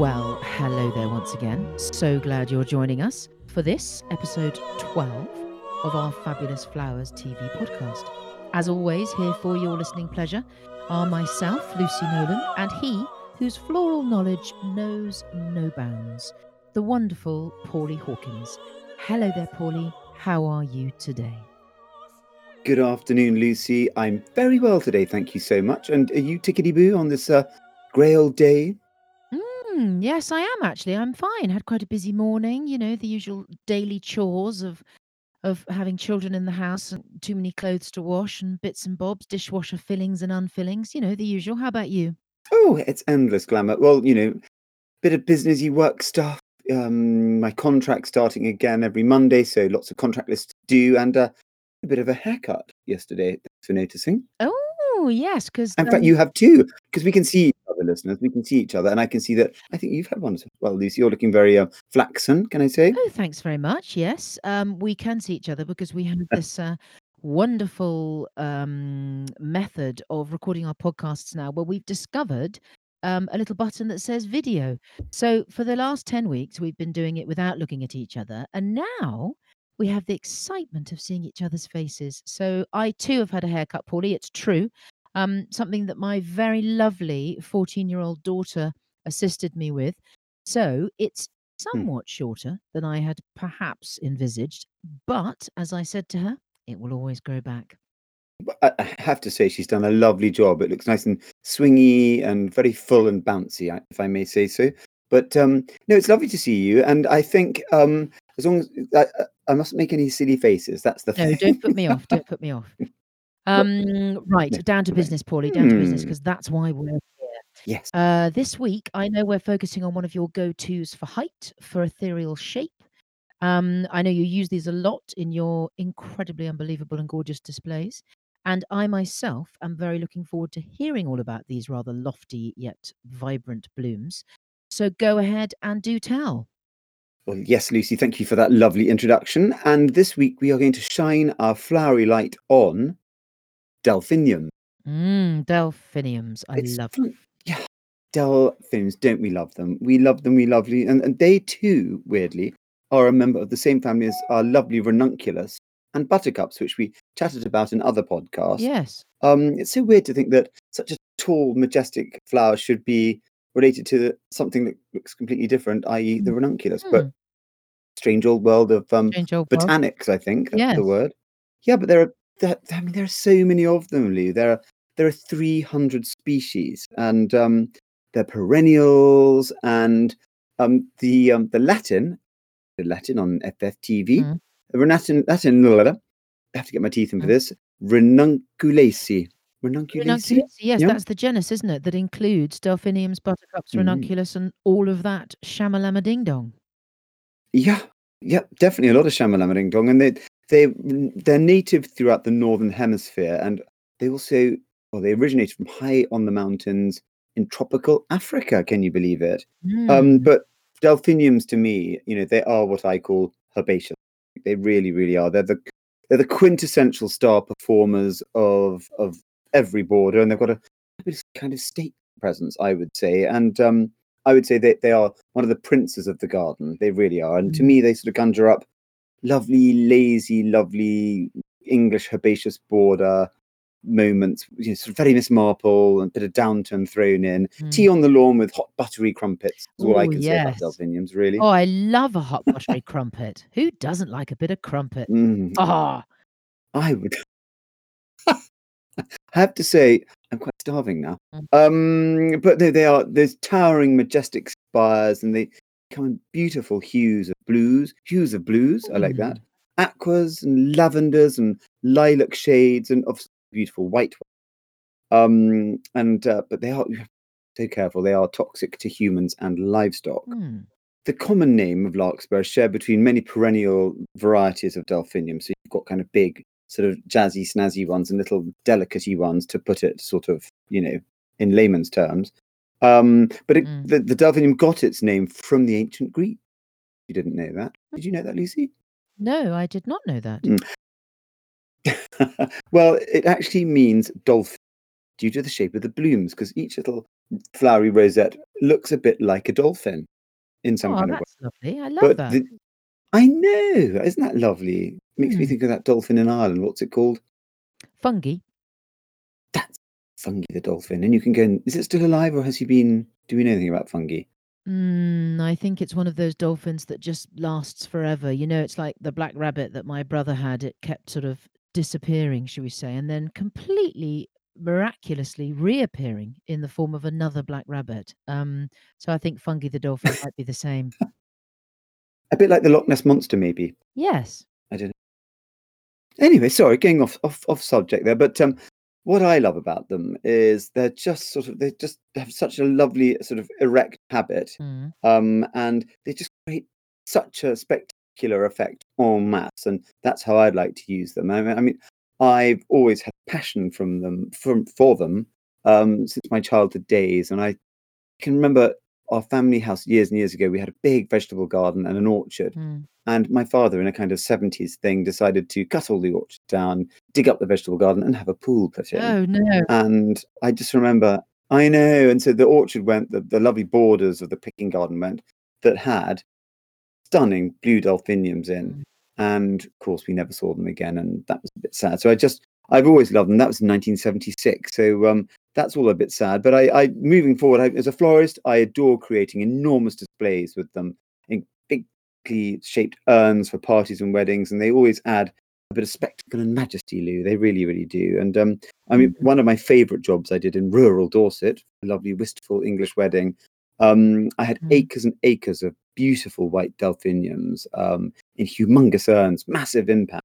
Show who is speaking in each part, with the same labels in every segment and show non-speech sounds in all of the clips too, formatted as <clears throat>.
Speaker 1: Well, hello there once again. So glad you're joining us for this episode 12 of our Fabulous Flowers TV podcast. As always, here for your listening pleasure are myself, Lucy Nolan, and he whose floral knowledge knows no bounds, the wonderful Paulie Hawkins. Hello there, Paulie. How are you today?
Speaker 2: Good afternoon, Lucy. I'm very well today, thank you so much. And are you tickety boo on this uh, grey old day?
Speaker 1: Mm, yes, I am actually. I'm fine. Had quite a busy morning, you know, the usual daily chores of of having children in the house and too many clothes to wash and bits and bobs, dishwasher fillings and unfillings, you know, the usual. How about you?
Speaker 2: Oh, it's endless glamour. Well, you know, bit of businessy work stuff. Um, my contract starting again every Monday, so lots of contract lists to do, and uh, a bit of a haircut yesterday. Thanks for noticing.
Speaker 1: Oh, yes, because
Speaker 2: In fact, you have two, because we can see each other, listeners. We can see each other, and I can see that. I think you've had one as well, Lucy. You're looking very uh, flaxen, can I say?
Speaker 1: Oh, thanks very much. Yes, um, we can see each other because we have <laughs> this uh, wonderful um, method of recording our podcasts now, where we've discovered um, a little button that says video. So for the last ten weeks, we've been doing it without looking at each other, and now we have the excitement of seeing each other's faces. So I too have had a haircut, Paulie. It's true. Um, something that my very lovely 14 year old daughter assisted me with. So it's
Speaker 2: Hmm.
Speaker 1: somewhat shorter than I had perhaps envisaged. But as I said to her, it will always grow back.
Speaker 2: I have to say, she's done a lovely job. It looks nice and swingy and very full and bouncy, if I may say so. But um, no, it's lovely to see you. And I think um, as long as I, I- mustn't make any silly faces, that's the
Speaker 1: No,
Speaker 2: thing.
Speaker 1: don't put me off. Don't put me off. Um, right,
Speaker 2: No,
Speaker 1: down to business, Paulie. Down to business, because that's why we're here.
Speaker 2: Yes.
Speaker 1: Uh, this week, I know we're focusing on one of your go-tos for height, for ethereal shape. Um, I know you use these a lot in your incredibly unbelievable and gorgeous displays. And I myself am very looking forward to hearing all about these rather lofty yet vibrant blooms. So go ahead and do tell.
Speaker 2: Well, yes, Lucy, thank you for that lovely introduction. And this week we are going to shine our flowery light on Delphinium.
Speaker 1: Mm, delphiniums. I
Speaker 2: It's
Speaker 1: love
Speaker 2: fun- Yeah, delphiniums, don't we love them? We love them, we lovely. And, and they too, weirdly, are a member of the same family as our lovely ranunculus and buttercups, which we chatted about in other podcasts.
Speaker 1: Yes.
Speaker 2: Um, it's so weird to think that such a tall, majestic flower should be related to the, something that looks completely different, i.e., the ranunculus. But
Speaker 1: Hmm.
Speaker 2: strange old world of um,
Speaker 1: old world.
Speaker 2: botanics, I think that's
Speaker 1: Yes.
Speaker 2: the word. Yeah, but there are there, I mean there are so many of them, Lou. There are there are three hundred species, and um, they're perennials. And um, the um, the Latin, the Latin on FFTV,
Speaker 1: Mm.
Speaker 2: Latin Latin. blah, blah, blah, I have to get my teeth in for
Speaker 1: Mm.
Speaker 2: this. Ranunculaceae. Ranunculaceae.
Speaker 1: Ranunculus, yes,
Speaker 2: Yeah.
Speaker 1: that's the genus, isn't it? That includes delphiniums, buttercups,
Speaker 2: Mm.
Speaker 1: ranunculus, and all of that shamalama ding dong.
Speaker 2: Yeah, yeah, definitely a lot of shamalama ding dong, and they they they're native throughout the northern hemisphere, and they also well they originated from high on the mountains in tropical Africa. Can you believe it? Um,
Speaker 1: Mm.
Speaker 2: but delphiniums, to me, you know, they are what I call herbaceous. They really, really are. They're the they're the quintessential star performers of of every border, and they've got a kind of state presence, I would say, and um, I would say that they are one of the princes of the garden. They really are, and to
Speaker 1: Mm.
Speaker 2: me, they sort of conjure up lovely, lazy, lovely English herbaceous border moments. You know, sort of very Miss Marple, and a bit of Downton thrown in. Tea
Speaker 1: Mm.
Speaker 2: on the lawn with hot buttery crumpets. Is all I
Speaker 1: Ooh,
Speaker 2: can say about delphiniums, really.
Speaker 1: Oh, I love a hot buttery crumpet. Who doesn't like a bit of crumpet?
Speaker 2: Mm,
Speaker 1: Ah,
Speaker 2: I would. <laughs> I have to say, I'm quite starving now.
Speaker 1: Mm.
Speaker 2: Um, but they, they are there's towering, majestic spires, and they come in beautiful hues of blues, hues of blues. I like that.
Speaker 1: Mm.
Speaker 2: Aquas and lavenders and lilac shades, and of beautiful white. Um, and uh, but they are you have to be so careful. They are toxic to humans and livestock.
Speaker 1: Mm.
Speaker 2: The common name of larkspur is shared between many perennial varieties of delphinium. So you've got kind of big, sort of jazzy, snazzy ones and little delicacy ones, to put it sort of, you know, in layman's terms. Um, but it,
Speaker 1: Mm.
Speaker 2: the, the delphinium got its name from the ancient Greek. You didn't know that? Did you know that, Lucy?
Speaker 1: No, I did not know that.
Speaker 2: Mm. <laughs> well, it actually means dolphin due to the shape of the blooms, because each little flowery rosette looks a bit like a dolphin in some
Speaker 1: Oh,
Speaker 2: kind of way.
Speaker 1: that's lovely. I love
Speaker 2: But
Speaker 1: that.
Speaker 2: the I know, isn't that lovely? Makes me
Speaker 1: Hmm.
Speaker 2: think of that dolphin in Ireland. What's it called? Fungie. Fungie the dolphin. And you can go and is it still alive or has he been do we know anything about Fungie?
Speaker 1: Mm, I think it's one of those dolphins that just lasts forever. You know, it's like the black rabbit that my brother had. It kept sort of disappearing, shall we say, and then completely miraculously reappearing in the form of another black rabbit. Um, so I think Fungie the dolphin might be the same. <laughs>
Speaker 2: A bit like the Loch Ness monster, maybe.
Speaker 1: Yes.
Speaker 2: I don't know. Anyway, sorry, getting off off off subject there, but um, what I love about them is they're just sort of they just have such a lovely sort of erect habit,
Speaker 1: Mm.
Speaker 2: um, and they just create such a spectacular effect en masse, and that's how I'd like to use them. I mean, I mean, I've always had passion from them from for them um, since my childhood days, and I can remember our family house years and years ago. We had a big vegetable garden and an orchard,
Speaker 1: Mm.
Speaker 2: and my father, in a kind of 70s thing, decided to cut all the orchard down, dig up the vegetable garden, and have a pool put in.
Speaker 1: Oh no.
Speaker 2: And I just remember, I know. And so the orchard went, the, the lovely borders of the picking garden went, that had stunning blue delphiniums in.
Speaker 1: Mm.
Speaker 2: And of course, we never saw them again. And that was a bit sad. So I just, I've always loved them. That was in 1976. So um, that's all a bit sad. But I, I moving forward, I, as a florist, I adore creating enormous displays with them in bigly shaped urns for parties and weddings. And they always add a bit of spectacle and majesty, Lou. They really, really do. And um, I mean,
Speaker 1: Mhm.
Speaker 2: one of my favourite jobs I did in rural Dorset, a lovely, wistful English wedding. Um, I had
Speaker 1: Mm.
Speaker 2: acres and acres of beautiful white delphiniums um, in humongous urns, massive impact.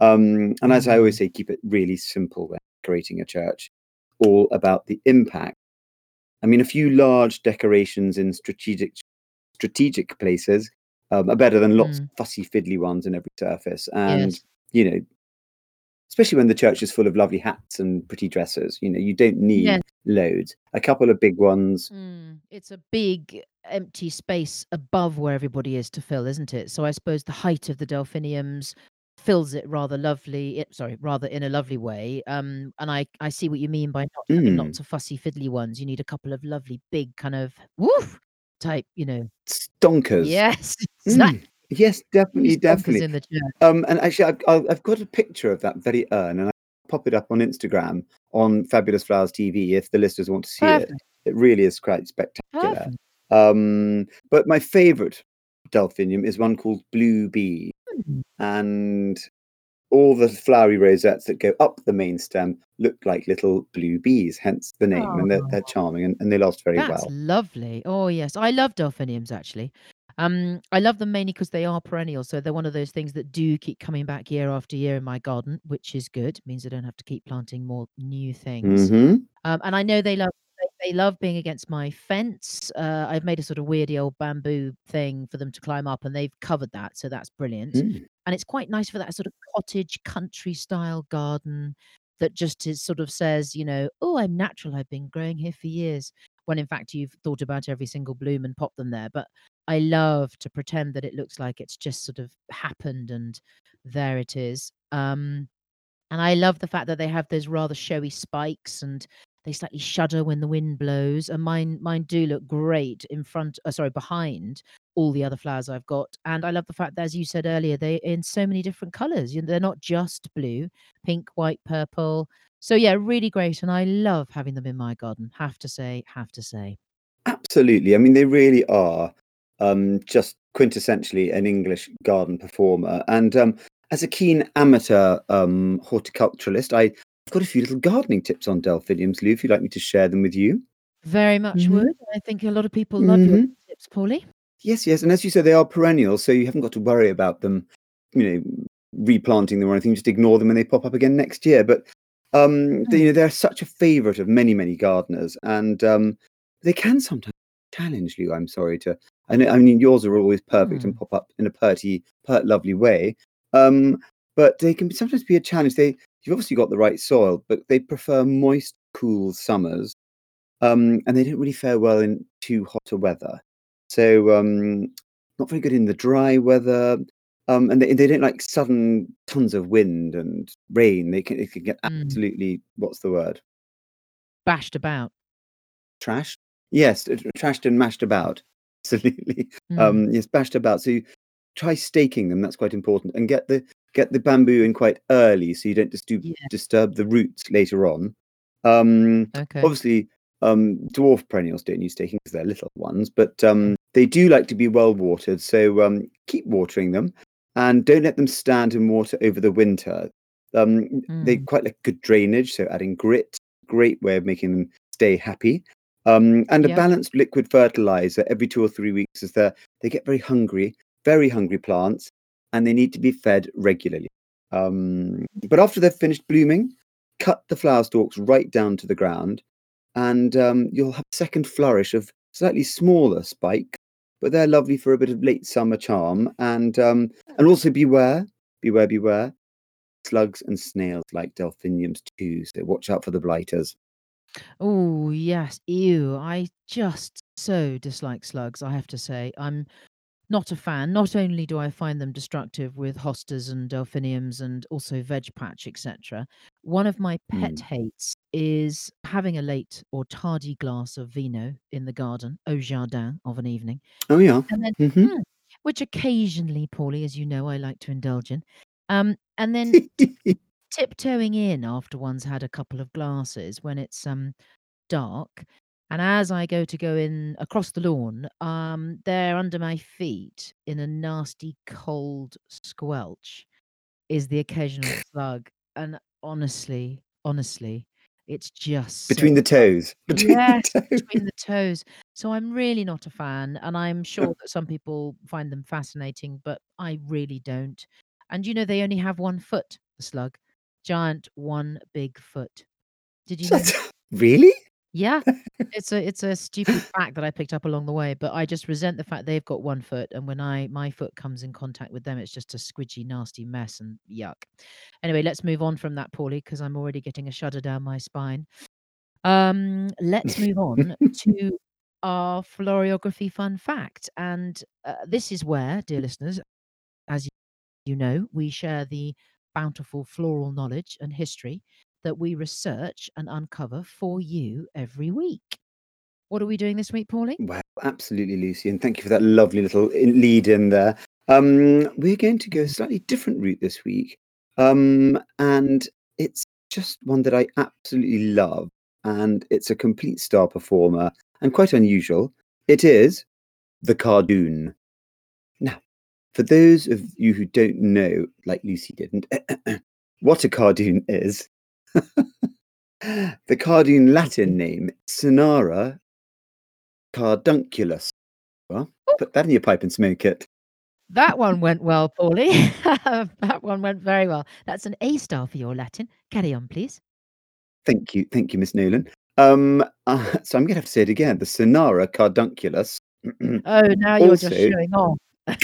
Speaker 2: Um, and as I always say, keep it really simple when decorating a church. All about the impact. I mean, a few large decorations in strategic strategic places um, are better than lots
Speaker 1: Mm.
Speaker 2: of fussy fiddly ones in every surface. And
Speaker 1: Yes.
Speaker 2: you know, especially when the church is full of lovely hats and pretty dresses, you know, you don't need
Speaker 1: Yes.
Speaker 2: loads. A couple of big ones.
Speaker 1: Mm, it's a big empty space above where everybody is to fill, isn't it? So I suppose the height of the delphiniums fills it rather lovely. It, sorry, rather in a lovely way. Um, and I I see what you mean by not having
Speaker 2: Mm,
Speaker 1: lots of fussy fiddly ones. You need a couple of lovely big kind of woof type. You know.
Speaker 2: stonkers.
Speaker 1: Yes, <laughs>
Speaker 2: Mm, yes, definitely,
Speaker 1: Stonkers
Speaker 2: definitely.
Speaker 1: in the.
Speaker 2: Um, and actually, I've, I've got a picture of that very urn, and I pop it up on Instagram on Fabulous Flowers TV if the listeners want to see it. It really is quite spectacular.
Speaker 1: Perfect.
Speaker 2: Um, but my favourite delphinium is one called Blue Bee,
Speaker 1: Mm.
Speaker 2: And all the flowery rosettes that go up the main stem look like little blue bees, hence the name, and they're, they're
Speaker 1: Oh,
Speaker 2: charming and, and they last very
Speaker 1: that's
Speaker 2: well.
Speaker 1: lovely. Oh yes, I love delphiniums actually. Um, I love them mainly because they are perennial, so they're one of those things that do keep coming back year after year in my garden, which is good. Means I don't have to keep planting more new things.
Speaker 2: hmm
Speaker 1: Um, and I know they love they, love being against my fence. Uh, I've made a sort of weirdy old bamboo thing for them to climb up, and they've covered that, so that's brilliant.
Speaker 2: Mm.
Speaker 1: And it's quite nice for that sort of cottage country style garden that just is sort of says, you know, oh, I'm natural. I've been growing here for years. When in fact you've thought about every single bloom and popped them there. But I love to pretend that it looks like it's just sort of happened and there it is. Um, and I love the fact that they have those rather showy spikes and they slightly shudder when the wind blows. And mine mine do look great in front uh, sorry, behind all the other flowers I've got. And I love the fact that as you said earlier, they're in so many different colours. You know, they're not just blue, pink, white, purple. So yeah, really great. And I love having them in my garden. Have to say, have to say.
Speaker 2: Absolutely. I mean, they really are um, just quintessentially an English garden performer. And um, as a keen amateur um, horticulturalist, I, I've got a few little gardening tips on delphiniums, Lou, if you'd like me to share them with you.
Speaker 1: Very much
Speaker 2: hmm
Speaker 1: would. I think a lot of people love your
Speaker 2: hmm
Speaker 1: tips, Paulie.
Speaker 2: Yes, yes. And as you said, they are perennial, so you haven't got to worry about them, you know, replanting them or anything. Just ignore them and they pop up again next year. But um, they, you know,
Speaker 1: Mm.
Speaker 2: they're such a favourite of many, many gardeners, and um, they can sometimes challenge you. I'm sorry to. I know. I mean, yours are always perfect and
Speaker 1: Mm.
Speaker 2: pop up in a purty, pert, lovely way. Um, but they can sometimes be a challenge. They you've obviously got the right soil, but they prefer moist, cool summers, um, and they don't really fare well in too hot a weather. So um, not very good in the dry weather. Um, and they, they don't like sudden tons of wind and rain. They can it can get
Speaker 1: Mm.
Speaker 2: absolutely what's the word?
Speaker 1: Bashed about.
Speaker 2: trashed. Yes, trashed and mashed about. <laughs> Absolutely.
Speaker 1: Mm.
Speaker 2: Um, yes, bashed about. So you try staking them. That's quite important, and get the get the bamboo in quite early, so you don't just do
Speaker 1: Yeah.
Speaker 2: disturb the roots later on. Um,
Speaker 1: Okay.
Speaker 2: obviously, um, dwarf perennials don't use staking because they're little ones, but um, they do like to be well watered. So um, keep watering them, and don't let them stand in water over the winter. Um, They
Speaker 1: Mm.
Speaker 2: quite like good drainage, so adding grit, great way of making them stay happy. Um, and a
Speaker 1: Yep.
Speaker 2: balanced liquid fertilizer every two or three weeks is there. They get very hungry, very hungry plants, and they need to be fed regularly. Um, but after they've finished blooming, cut the flower stalks right down to the ground, and um, you'll have a second flourish of slightly smaller spike, but they're lovely for a bit of late summer charm. And um, and also beware, beware, beware. Slugs and snails like delphiniums too, so watch out for the blighters.
Speaker 1: Oh, yes. Ew. I just so dislike slugs, I have to say. I'm not a fan. Not only do I find them destructive with hostas and delphiniums and also veg patch, etc. One of my pet
Speaker 2: Mm.
Speaker 1: hates is having a late or tardy glass of vino in the garden, au jardin of an evening.
Speaker 2: Oh yeah.
Speaker 1: And then,
Speaker 2: hmm
Speaker 1: mm, which occasionally, Paulie, as you know, I like to indulge in. Um, and then <laughs> tiptoeing in after one's had a couple of glasses when it's um dark and as i go to go in across the lawn um there under my feet in a nasty cold squelch is the occasional <laughs> slug and honestly honestly it's just so
Speaker 2: Between the toes. <laughs> Between
Speaker 1: yes
Speaker 2: the toes.
Speaker 1: between the toes so i'm really not a fan and i'm sure <laughs> that some people find them fascinating but i really don't and you know they only have one foot the slug giant one big foot did you know
Speaker 2: really?
Speaker 1: Yeah. <laughs> It's a it's a stupid fact that i picked up along the way but i just resent the fact they've got one foot and when i my foot comes in contact with them it's just a squidgy nasty mess and yuck. Anyway let's move on from that paulie because i'm already getting a shudder down my spine. Um let's move on to <laughs> our floriography fun fact and uh, this is where dear listeners as you know we share the bountiful floral knowledge and history that we research and uncover for you every week what are we doing this week paulie
Speaker 2: Wow, absolutely, Lucy, and thank you for that lovely little lead in there. Um, we're going to go a slightly different route this week, um, and it's just one that I absolutely love, and it's a complete star performer and quite unusual. It is the Cardoon. Now, for those of you who don't know, like Lucy didn't, <clears throat> what a Cardoon is, <laughs> the Cardoon Latin name, Cynara cardunculus. Well, put that in your pipe and smoke it.
Speaker 1: that one went well paulie <laughs> that one went very well that's an a star for your latin carry on please
Speaker 2: Thank you, thank you, Miss Nolan. Um, uh, so I'm going to have to say it again. The Cynara cardunculus. <clears throat>
Speaker 1: oh now you're just showing off <laughs>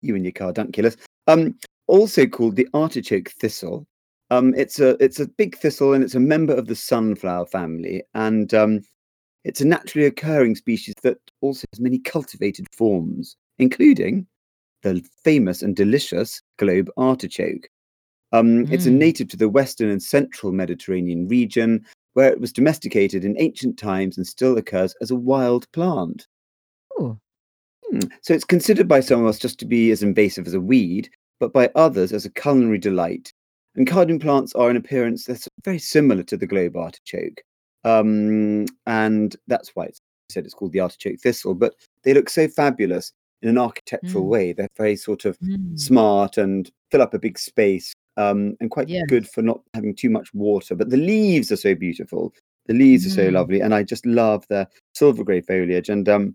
Speaker 2: you and your cardunculus. Um, also called the artichoke thistle. Um, it's a it's a big thistle and it's a member of the sunflower family, and um, it's a naturally occurring species that also has many cultivated forms, including the famous and delicious globe artichoke. Um, It's a
Speaker 1: Mm.
Speaker 2: native to the western and central Mediterranean region, where it was domesticated in ancient times and still occurs as a wild plant.
Speaker 1: Ooh.
Speaker 2: Hmm, So it's considered by some of us just to be as invasive as a weed, but by others as a culinary delight. And cardoon plants are in appearance that's very similar to the globe artichoke, um, and that's why it's I said it's called the artichoke thistle. But they look so fabulous in an architectural
Speaker 1: Mm.
Speaker 2: way. They're very sort of
Speaker 1: Mm.
Speaker 2: smart and fill up a big space, um, and quite
Speaker 1: Yes.
Speaker 2: good for not having too much water. But the leaves are so beautiful. The leaves are so
Speaker 1: Mm.
Speaker 2: lovely, and I just love their silver grey foliage. And um,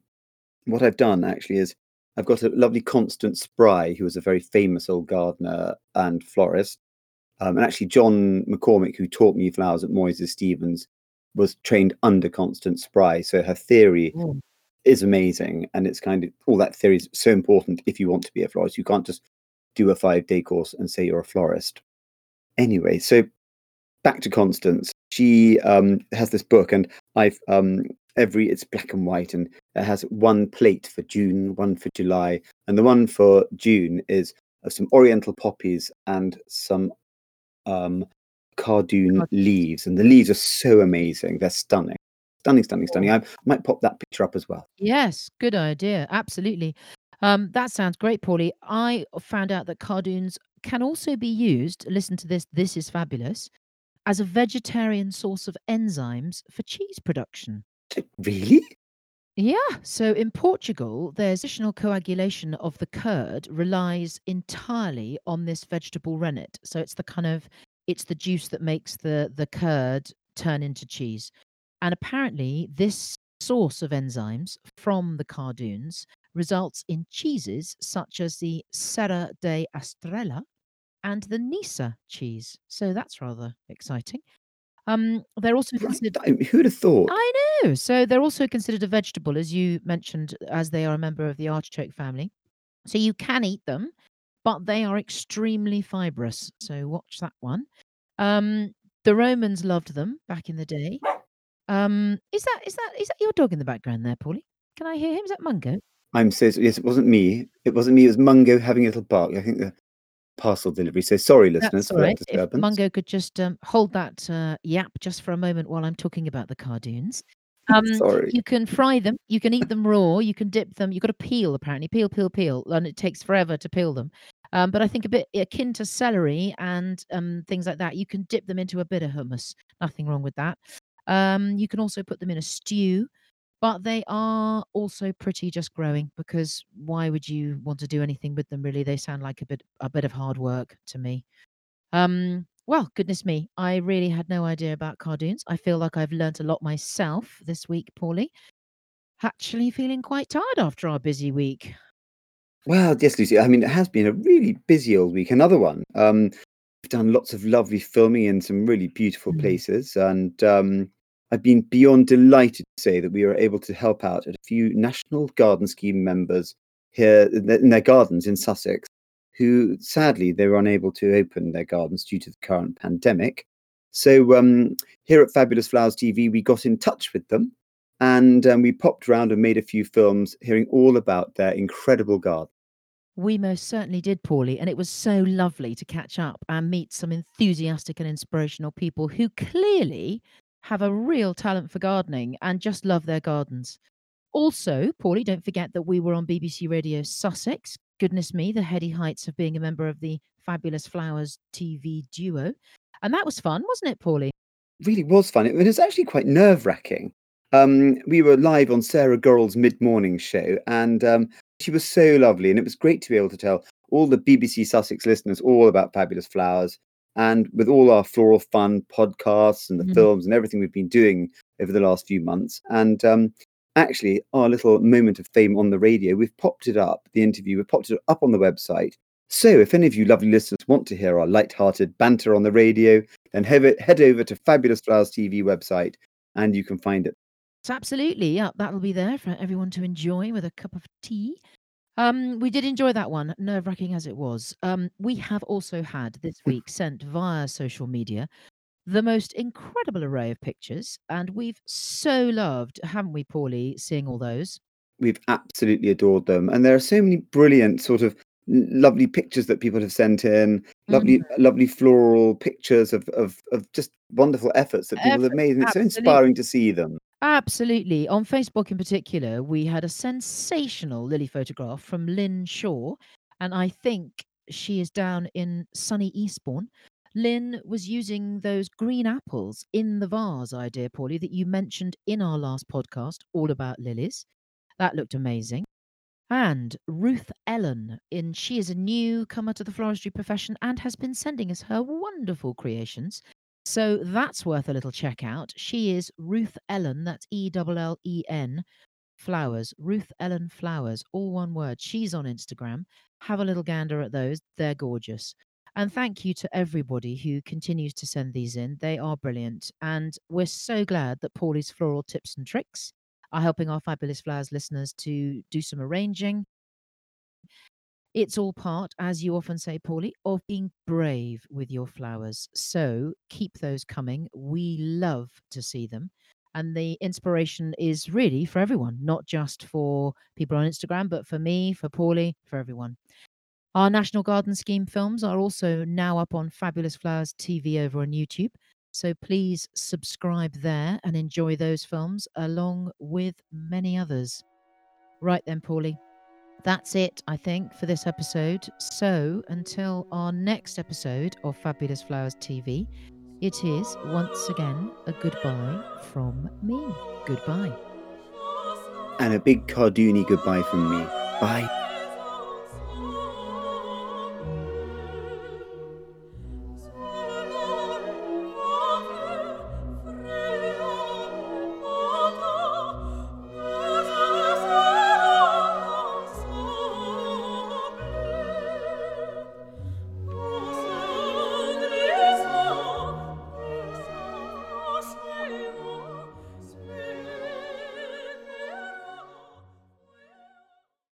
Speaker 2: what I've done actually is I've got a lovely Constance Spry, who was a very famous old gardener and florist. Um, and actually, John McCormick, who taught me flowers at Moyses Stevens, was trained under Constance Spry. So her theory
Speaker 1: Ooh.
Speaker 2: is amazing. And it's kind of all that theory is so important if you want to be a florist. You can't just do a five day course and say you're a florist. Anyway, so back to Constance. She um, has this book, and I've um, every it's black and white, and it has one plate for June, one for July, and the one for June is of some Oriental poppies and some um, cardoon
Speaker 1: Card-
Speaker 2: leaves, and the leaves are so amazing. They're stunning, stunning, stunning, stunning. I might pop that picture up as well.
Speaker 1: Yes, good idea. Absolutely. Um, that sounds great, Paulie. I found out that cardoons can also be used. Listen to this. This is fabulous. As a vegetarian source of enzymes for cheese production.
Speaker 2: Really?
Speaker 1: Yeah. So in Portugal, there's additional coagulation of the curd relies entirely on this vegetable rennet. So it's the kind of it's the juice that makes the the curd turn into cheese. And apparently this source of enzymes from the cardoons results in cheeses such as the Serra de Estrela and the Nisa cheese. So that's rather exciting. Um, they're also considered
Speaker 2: Who'd have thought?
Speaker 1: I know. So they're also considered a vegetable, as you mentioned, as they are a member of the artichoke family. So you can eat them, but they are extremely fibrous. So watch that one. Um, the Romans loved them back in the day. Um, is that is that is that your dog in the background there, Paulie? Can I hear him? Is that Mungo?
Speaker 2: I'm so yes. It wasn't me. It wasn't me. It was Mungo having a little bark. I think the parcel delivery. So sorry, listeners,
Speaker 1: That's
Speaker 2: for
Speaker 1: all
Speaker 2: that
Speaker 1: right. If
Speaker 2: disturbance.
Speaker 1: Mungo could just um, hold that uh, yap just for a moment while I'm talking about the cardoons. <laughs> Um,
Speaker 2: Sorry.
Speaker 1: you can fry them. You can eat them raw. You can dip them. You've got to peel, apparently. Peel, peel, peel. And it takes forever to peel them. Um, but I think a bit akin to celery and um, things like that. You can dip them into a bit of hummus. Nothing wrong with that. Um, you can also put them in a stew. But they are also pretty just growing because why would you want to do anything with them really? They sound like a bit a bit of hard work to me. Um, well, goodness me, I really had no idea about cardoons. I feel like I've learnt a lot myself this week, Paulie. Actually feeling quite tired after our busy week.
Speaker 2: Well, yes, Lucy. I mean, it has been a really busy old week. Another one. Um, we've done lots of lovely filming in some really beautiful
Speaker 1: Mm.
Speaker 2: places, and um, I've been beyond delighted to say that we were able to help out a few National Garden Scheme members here in their, in their gardens in Sussex, who sadly they were unable to open their gardens due to the current pandemic. So um, here at Fabulous Flowers TV, we got in touch with them. And um, we popped around and made a few films, hearing all about their incredible garden.
Speaker 1: We most certainly did, Paulie, and it was so lovely to catch up and meet some enthusiastic and inspirational people who clearly have a real talent for gardening and just love their gardens. Also, Paulie, don't forget that we were on BBC Radio Sussex. Goodness me, the heady heights of being a member of the Fabulous Flowers TV duo. And that was fun, wasn't it, Paulie?
Speaker 2: really was fun. It was actually quite nerve wracking. Um, we were live on Sarah Gorrell's mid morning show, and um, she was so lovely. And it was great to be able to tell all the BBC Sussex listeners all about Fabulous Flowers. And with all our Floral Fun podcasts and the
Speaker 1: Mhm.
Speaker 2: films and everything we've been doing over the last few months. And um, actually, our little moment of fame on the radio, we've popped it up, the interview, we've popped it up on the website. So if any of you lovely listeners want to hear our light-hearted banter on the radio, then head, head over to Fabulous Flowers TV website and you can find it.
Speaker 1: Absolutely, yeah, that'll be there for everyone to enjoy with a cup of tea. Um, we did enjoy that one, nerve wracking as it was. Um, we have also had this week sent via social media the most incredible array of pictures, and we've so loved, haven't we, Paulie, seeing all those?
Speaker 2: We've absolutely adored them. And there are so many brilliant sort of lovely pictures that people have sent in, lovely, lovely floral pictures of, of, of just wonderful efforts that people have made. And it's so inspiring to see them.
Speaker 1: Absolutely. On Facebook in particular, we had a sensational lily photograph from Lynn Shaw, and I think she is down in sunny Eastbourne. Lynn was using those green apples in the vase idea, Paulie, that you mentioned in our last podcast, all about lilies. That looked amazing. And Ruth Ellen, in she is a newcomer to the floristry profession and has been sending us her wonderful creations. So that's worth a little check out. She is Ruth Ellen, that's E L L E N Flowers, Ruth Ellen Flowers, all one word. She's on Instagram. Have a little gander at those. They're gorgeous. And thank you to everybody who continues to send these in. They are brilliant. And we're so glad that Paulie's Floral Tips and Tricks are helping our Fabulous Flowers listeners to do some arranging. It's all part, as you often say, Paulie, of being brave with your flowers. So keep those coming. We love to see them. And the inspiration is really for everyone, not just for people on Instagram, but for me, for Paulie, for everyone. Our National Garden Scheme films are also now up on Fabulous Flowers TV over on YouTube. So please subscribe there and enjoy those films along with many others. Right then, Paulie. That's it, I think, for this episode. So until our next episode of Fabulous Flowers TV, it is once again a goodbye from me. Goodbye.
Speaker 2: And a big Cardoony goodbye from me. Bye.